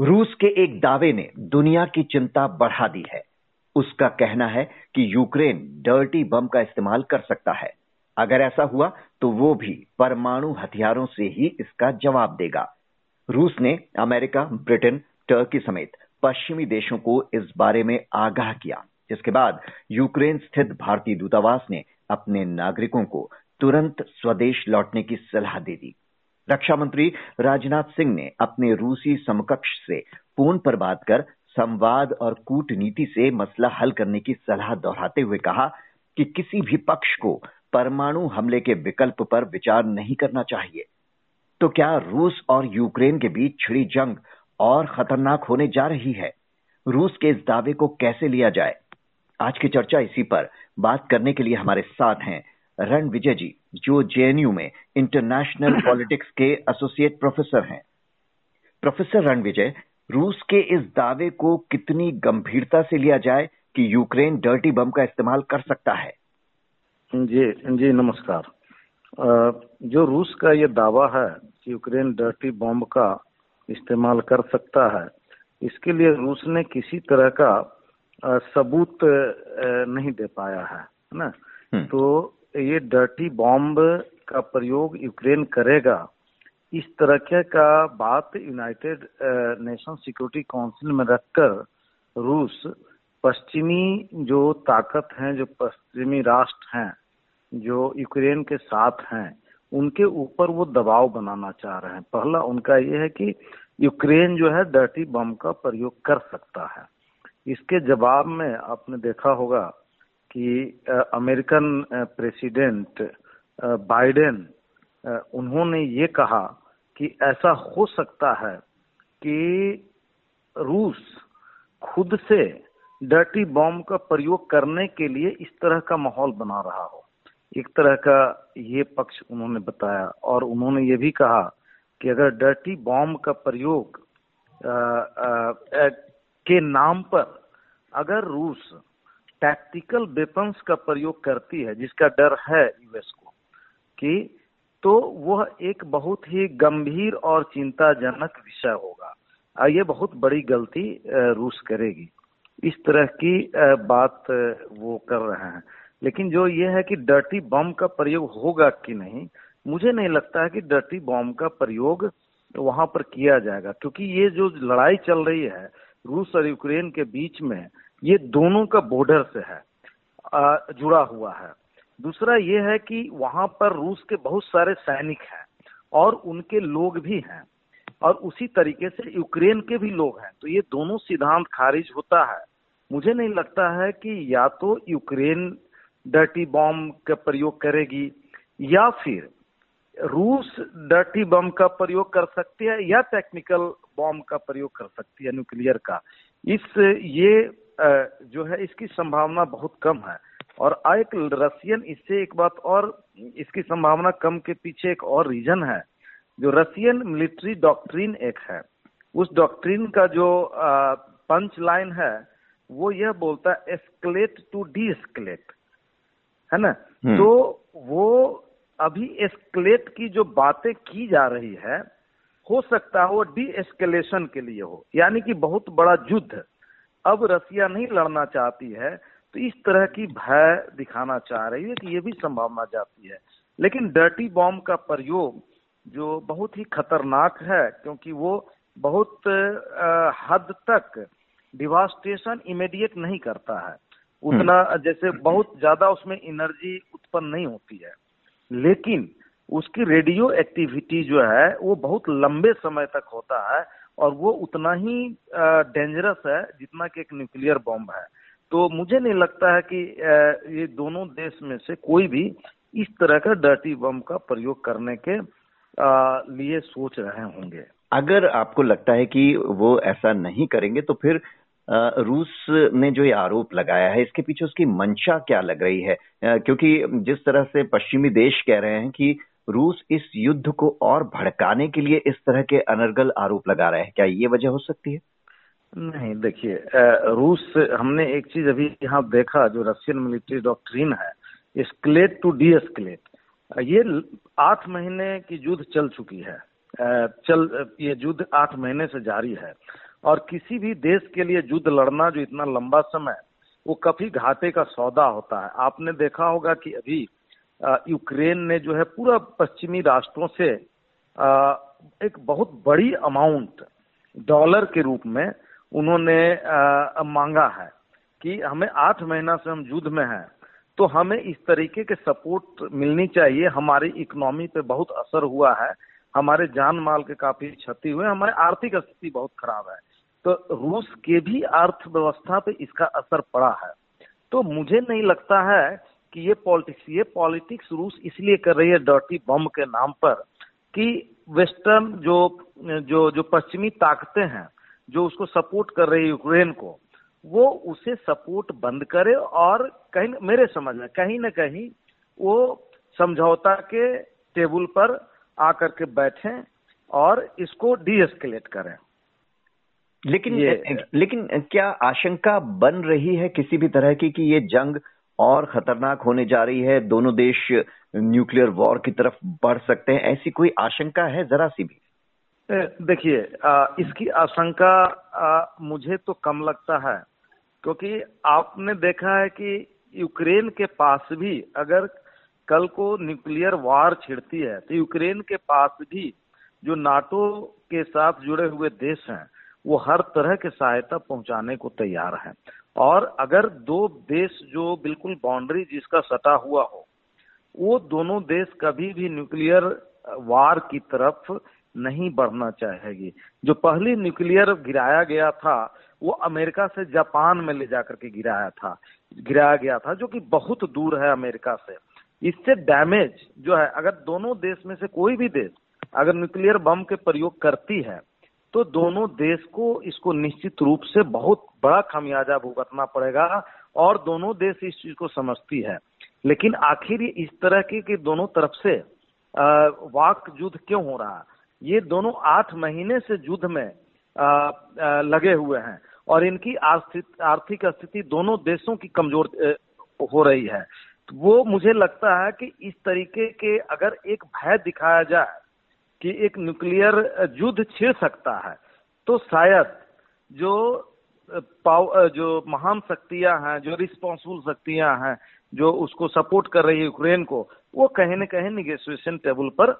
रूस के एक दावे ने दुनिया की चिंता बढ़ा दी है। उसका कहना है कि यूक्रेन डर्टी बम का इस्तेमाल कर सकता है। अगर ऐसा हुआ तो वो भी परमाणु हथियारों से ही इसका जवाब देगा। रूस ने अमेरिका, ब्रिटेन, टर्की समेत पश्चिमी देशों को इस बारे में आगाह किया। जिसके बाद यूक्रेन स्थित भारतीय दूतावास ने अपने नागरिकों को तुरंत स्वदेश लौटने की सलाह दे दी। रक्षा मंत्री राजनाथ सिंह ने अपने रूसी समकक्ष से फ़ोन पर बात कर संवाद और कूटनीति से मसला हल करने की सलाह दोहराते हुए कहा कि किसी भी पक्ष को परमाणु हमले के विकल्प पर विचार नहीं करना चाहिए। तो क्या रूस और यूक्रेन के बीच छिड़ी जंग और खतरनाक होने जा रही है? रूस के इस दावे को कैसे लिया जाए? आज की चर्चा इसी पर। बात करने के लिए हमारे साथ हैं रण विजय जी जो जेएनयू में इंटरनेशनल पॉलिटिक्स के एसोसिएट प्रोफेसर हैं। प्रोफेसर रण विजय रूस के इस दावे को कितनी गंभीरता से लिया जाए कि यूक्रेन डर्टी बम का इस्तेमाल कर सकता है? जी जी नमस्कार। जो रूस का ये दावा है कि यूक्रेन डर्टी बम का इस्तेमाल कर सकता है इसके लिए रूस ने किसी तरह का सबूत नहीं दे पाया है ना? हम्म। तो ये डर्टी बॉम्ब का प्रयोग यूक्रेन करेगा। इस तरह का बात यूनाइटेड नेशन सिक्योरिटी काउंसिल में रखकर रूस पश्चिमी जो ताकत हैं, जो पश्चिमी राष्ट्र हैं, जो यूक्रेन के साथ हैं, उनके ऊपर वो दबाव बनाना चाह रहे हैं। पहला उनका ये है कि यूक्रेन जो है डर्टी बम का प्रयोग कर सकता है। इसके जवाब में आपने देखा होगा कि अमेरिकन प्रेसिडेंट बाइडेन उन्होंने ये कहा कि ऐसा हो सकता है कि रूस खुद से डर्टी बॉम्ब का प्रयोग करने के लिए इस तरह का माहौल बना रहा हो। एक तरह का ये पक्ष उन्होंने बताया और उन्होंने ये भी कहा कि अगर डर्टी बॉम्ब का प्रयोग आ, आ, आ, के नाम पर अगर रूस टैक्टिकल वेपन्स का प्रयोग करती है, जिसका डर है यूएस को, कि तो वह एक बहुत ही गंभीर और चिंताजनक विषय होगा। ये बहुत बड़ी गलती रूस करेगी। इस तरह की बात वो कर रहे हैं। लेकिन जो ये है कि डर्टी बम का प्रयोग होगा कि नहीं, मुझे नहीं लगता है कि डर्टी बम का प्रयोग वहाँ पर किया जाएगा। क्योंकि ये जो लड़ाई चल रही है, रूस और यूक्रेन के बीच में ये दोनों का बॉर्डर से है जुड़ा हुआ है। दूसरा ये है कि वहाँ पर रूस के बहुत सारे सैनिक हैं और उनके लोग भी हैं और उसी तरीके से यूक्रेन के भी लोग हैं। तो ये दोनों सिद्धांत खारिज होता है। मुझे नहीं लगता है कि या तो यूक्रेन डर्टी बॉम्ब का प्रयोग करेगी या फिर रूस डर्टी बम का प्रयोग कर सकती है या टेक्निकल बॉम्ब का प्रयोग कर सकती है न्यूक्लियर का। इस ये जो है इसकी संभावना बहुत कम है। और एक रशियन इससे एक बात और इसकी संभावना कम के पीछे एक और रीजन है। जो रशियन मिलिट्री डॉक्ट्रीन एक है उस डॉक्ट्रीन का जो पंच लाइन है वो यह बोलता है एस्कलेट टू डी एस्कलेट है ना? हम्म। तो वो अभी एस्कलेट की जो बातें की जा रही है हो सकता है वो डी एस्केलेशन के लिए हो। यानी कि बहुत बड़ा युद्ध। अब रसिया नहीं लड़ना चाहती है तो इस तरह की भय दिखाना चाह रही है कि ये भी संभावना जाती है। लेकिन डर्टी बॉम्ब का प्रयोग जो बहुत ही खतरनाक है क्योंकि वो बहुत हद तक डिवास्टेशन इमीडिएट नहीं करता है। उतना हम्म। जैसे बहुत ज़्यादा उसमें एनर्जी उत्पन्न नहीं होती है। लेकिन उसकी रेडियो एक्टिविटी जो है वो बहुत लंबे समय तक होता है और वो उतना ही डेंजरस है जितना कि एक न्यूक्लियर बॉम्ब है। तो मुझे नहीं लगता है कि ये दोनों देश में से कोई भी इस तरह का डर्टी बम का प्रयोग करने के लिए सोच रहे होंगे। अगर आपको लगता है कि वो ऐसा नहीं करेंगे तो फिर रूस ने जो ये आरोप लगाया है, इसके पीछे उसकी मंशा क्या लग रही है? क्योंकि जिस तरह से पश्चिमी देश कह रहे हैं कि रूस इस युद्ध को और भड़काने के लिए इस तरह के अनर्गल आरोप लगा रहे हैं। क्या ये वजह हो सकती है? नहीं, देखिए रूस, हमने एक चीज़ अभी यहाँ देखा जो रशियन मिलिट्री डॉक्ट्रीन है स्क्लेट टू डी एस्कलेट ये आठ महीने की युद्ध चल चुकी है। चल, ये युद्ध आठ महीने से जारी है। और किसी भी देश के लिए युद्ध लड़ना जो इतना लंबा समय, वो काफ़ी घाटे का सौदा होता है। आपने देखा होगा कि अभी यूक्रेन ने जो है पूरा पश्चिमी राष्ट्रों से एक बहुत बड़ी अमाउंट डॉलर के रूप में उन्होंने मांगा है कि हमें आठ महीना से हम युद्ध में हैं तो हमें इस तरीके के सपोर्ट मिलनी चाहिए। हमारी इकोनॉमी पे बहुत असर हुआ है। हमारे जान माल के काफ़ी क्षति हुए। हमारी आर्थिक स्थिति बहुत खराब है। तो रूस के भी अर्थव्यवस्था पे इसका असर पड़ा है। तो मुझे नहीं लगता है कि ये पॉलिटिक्स ये पॉलिटिक्स रूस इसलिए कर रही है डर्टी बम के नाम पर कि वेस्टर्न जो जो जो पश्चिमी ताकतें हैं जो उसको सपोर्ट कर रही है यूक्रेन को वो उसे सपोर्ट बंद करे और कहीं मेरे समझ में कहीं ना कहीं वो समझौता के टेबल पर आकर के बैठे और इसको डीएस्केलेट करें। लेकिन ये, लेकिन क्या आशंका बन रही है किसी भी तरह की कि ये जंग और खतरनाक होने जा रही है। दोनों देश न्यूक्लियर वॉर की तरफ़ बढ़ सकते हैं। ऐसी कोई आशंका है जरा सी भी? देखिए इसकी आशंका मुझे तो कम लगता है, क्योंकि आपने देखा है कि यूक्रेन के पास भी अगर कल को न्यूक्लियर वार छिड़ती है तो यूक्रेन के पास भी जो नाटो के साथ जुड़े हुए देश हैं, वो हर तरह की सहायता पहुँचाने को तैयार है। और अगर दो देश जो बिल्कुल बाउंड्री जिसका सटा हुआ हो, वो दोनों देश कभी भी न्यूक्लियर वार की तरफ़ नहीं बढ़ना चाहेगी। जो पहली न्यूक्लियर गिराया गया था, वो अमेरिका से जापान में ले जाकर के गिराया था, गिराया गया था, जो कि बहुत दूर है अमेरिका से। इससे डैमेज जो है, अगर दोनों देश में से कोई भी देश अगर न्यूक्लियर बम के प्रयोग करती है तो दोनों देश को इसको निश्चित रूप से बहुत बड़ा खामियाजा भुगतना पड़ेगा और दोनों देश इस चीज़ को समझती है। लेकिन आखिर इस तरह की, कि दोनों तरफ़ से वाक युद्ध क्यों हो रहा ये दोनों आठ महीने से युद्ध में लगे हुए हैं और इनकी आर्थिक स्थिति दोनों देशों की कमज़ोर हो रही है। तो वो मुझे लगता है कि इस तरीके के अगर एक भय दिखाया जाए कि एक न्यूक्लियर युद्ध छिड़ सकता है तो शायद जो पाव जो महान शक्तियाँ हैं जो रिस्पॉन्सिबल शक्तियाँ हैं जो उसको सपोर्ट कर रही है यूक्रेन को वो कहीं न कहीं निगेशिएशन टेबल पर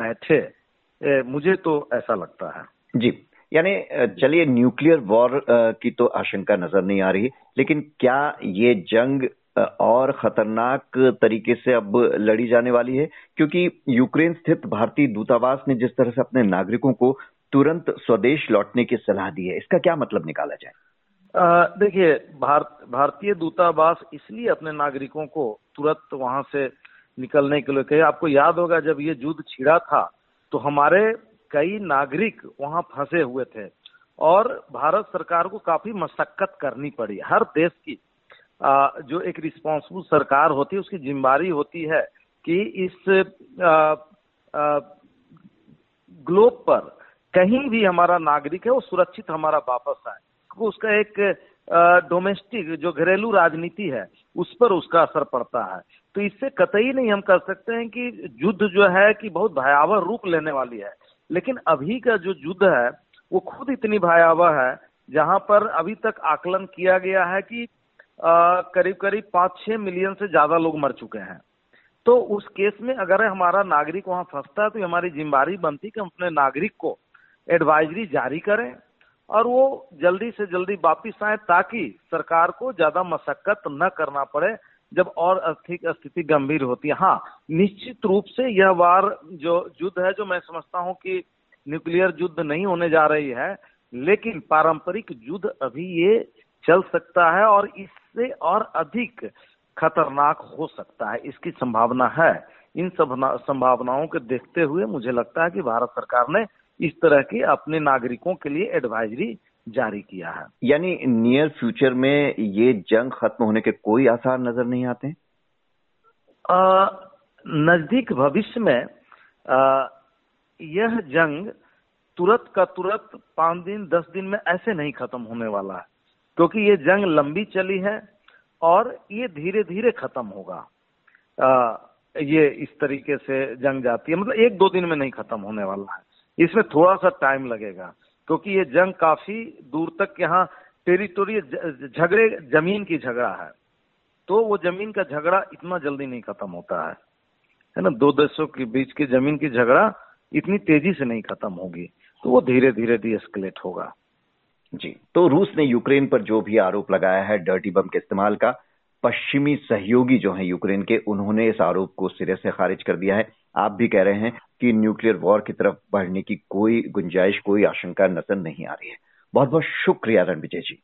बैठे। ए, मुझे तो ऐसा लगता है। जी। यानी चलिए न्यूक्लियर वॉर की तो आशंका नज़र नहीं आ रही लेकिन क्या ये जंग और खतरनाक तरीके से अब लड़ी जाने वाली है, क्योंकि यूक्रेन स्थित भारतीय दूतावास ने जिस तरह से अपने नागरिकों को तुरंत स्वदेश लौटने की सलाह दी है, इसका क्या मतलब निकाला जाए? देखिए, भारत, भारतीय दूतावास इसलिए अपने नागरिकों को तुरंत वहाँ से निकलने के लिए कहे। आपको याद होगा, जब ये युद्ध छिड़ा था तो हमारे कई नागरिक वहाँ फंसे हुए थे, और भारत सरकार को काफ़ी मशक्कत करनी पड़ी। हर देश की जो एक रिस्पॉन्सिबल सरकार होती है, उसकी जिम्मेवारी होती है कि इस ग्लोब पर कहीं भी हमारा नागरिक है, वो सुरक्षित हमारा वापस आए। क्योंकि उसका एक डोमेस्टिक जो घरेलू राजनीति है, उस पर उसका असर पड़ता है। तो इससे कतई नहीं हम कर सकते हैं कि युद्ध जो है कि बहुत भयावह रूप लेने वाली है। लेकिन अभी का जो युद्ध है, वो खुद इतनी भयावह है, जहाँ पर अभी तक आकलन किया गया है कि करीब करीब पाँच छह मिलियन से ज़्यादा लोग मर चुके हैं। तो उस केस में अगर हमारा नागरिक वहाँ फंसता है तो हमारी जिम्मेवारी बनती कि हम अपने नागरिक को एडवाइजरी जारी करें और वो जल्दी से जल्दी वापिस आए ताकि सरकार को ज़्यादा मशक्कत न करना पड़े जब और आर्थिक स्थिति गंभीर होती है। हाँ निश्चित रूप से यह वार जो युद्ध है, जो मैं समझता हूँ कि न्यूक्लियर युद्ध नहीं होने जा रही है, लेकिन पारंपरिक युद्ध अभी ये चल सकता है और इससे और अधिक खतरनाक हो सकता है। इसकी संभावना है। इन सब संभावनाओं को देखते हुए मुझे लगता है कि भारत सरकार ने इस तरह की अपने नागरिकों के लिए एडवाइजरी जारी किया है। यानी नियर फ्यूचर में ये जंग खत्म होने के कोई आसार नज़र नहीं आते? नज़दीक भविष्य में आ, यह जंग तुरंत का तुरंत पाँच दिन दस दिन में ऐसे नहीं खत्म होने वाला है। क्योंकि ये जंग लंबी चली है और ये धीरे धीरे खत्म होगा। आ, ये इस तरीके से जंग जाती है। मतलब एक दो दिन में नहीं खत्म होने वाला है। इसमें थोड़ा सा टाइम लगेगा क्योंकि ये जंग काफ़ी दूर तक यहाँ टेरिटोरी झगड़े ज़मीन की झगड़ा है। तो वो ज़मीन का झगड़ा इतना जल्दी नहीं खत्म होता है। है ना? दो देशों के बीच की ज़मीन की झगड़ा इतनी तेज़ी से नहीं खत्म होगी। तो वो धीरे धीरे डी एस्केलेट होगा। जी। तो रूस ने यूक्रेन पर जो भी आरोप लगाया है, डर्टी बम के इस्तेमाल का, पश्चिमी सहयोगी जो है यूक्रेन के, उन्होंने इस आरोप को सिरे से खारिज कर दिया है। आप भी कह रहे हैं कि न्यूक्लियर वॉर की तरफ़ बढ़ने की कोई गुंजाइश, कोई आशंका, नज़र नहीं आ रही है। बहुत बहुत शुक्रिया रणविजय जी।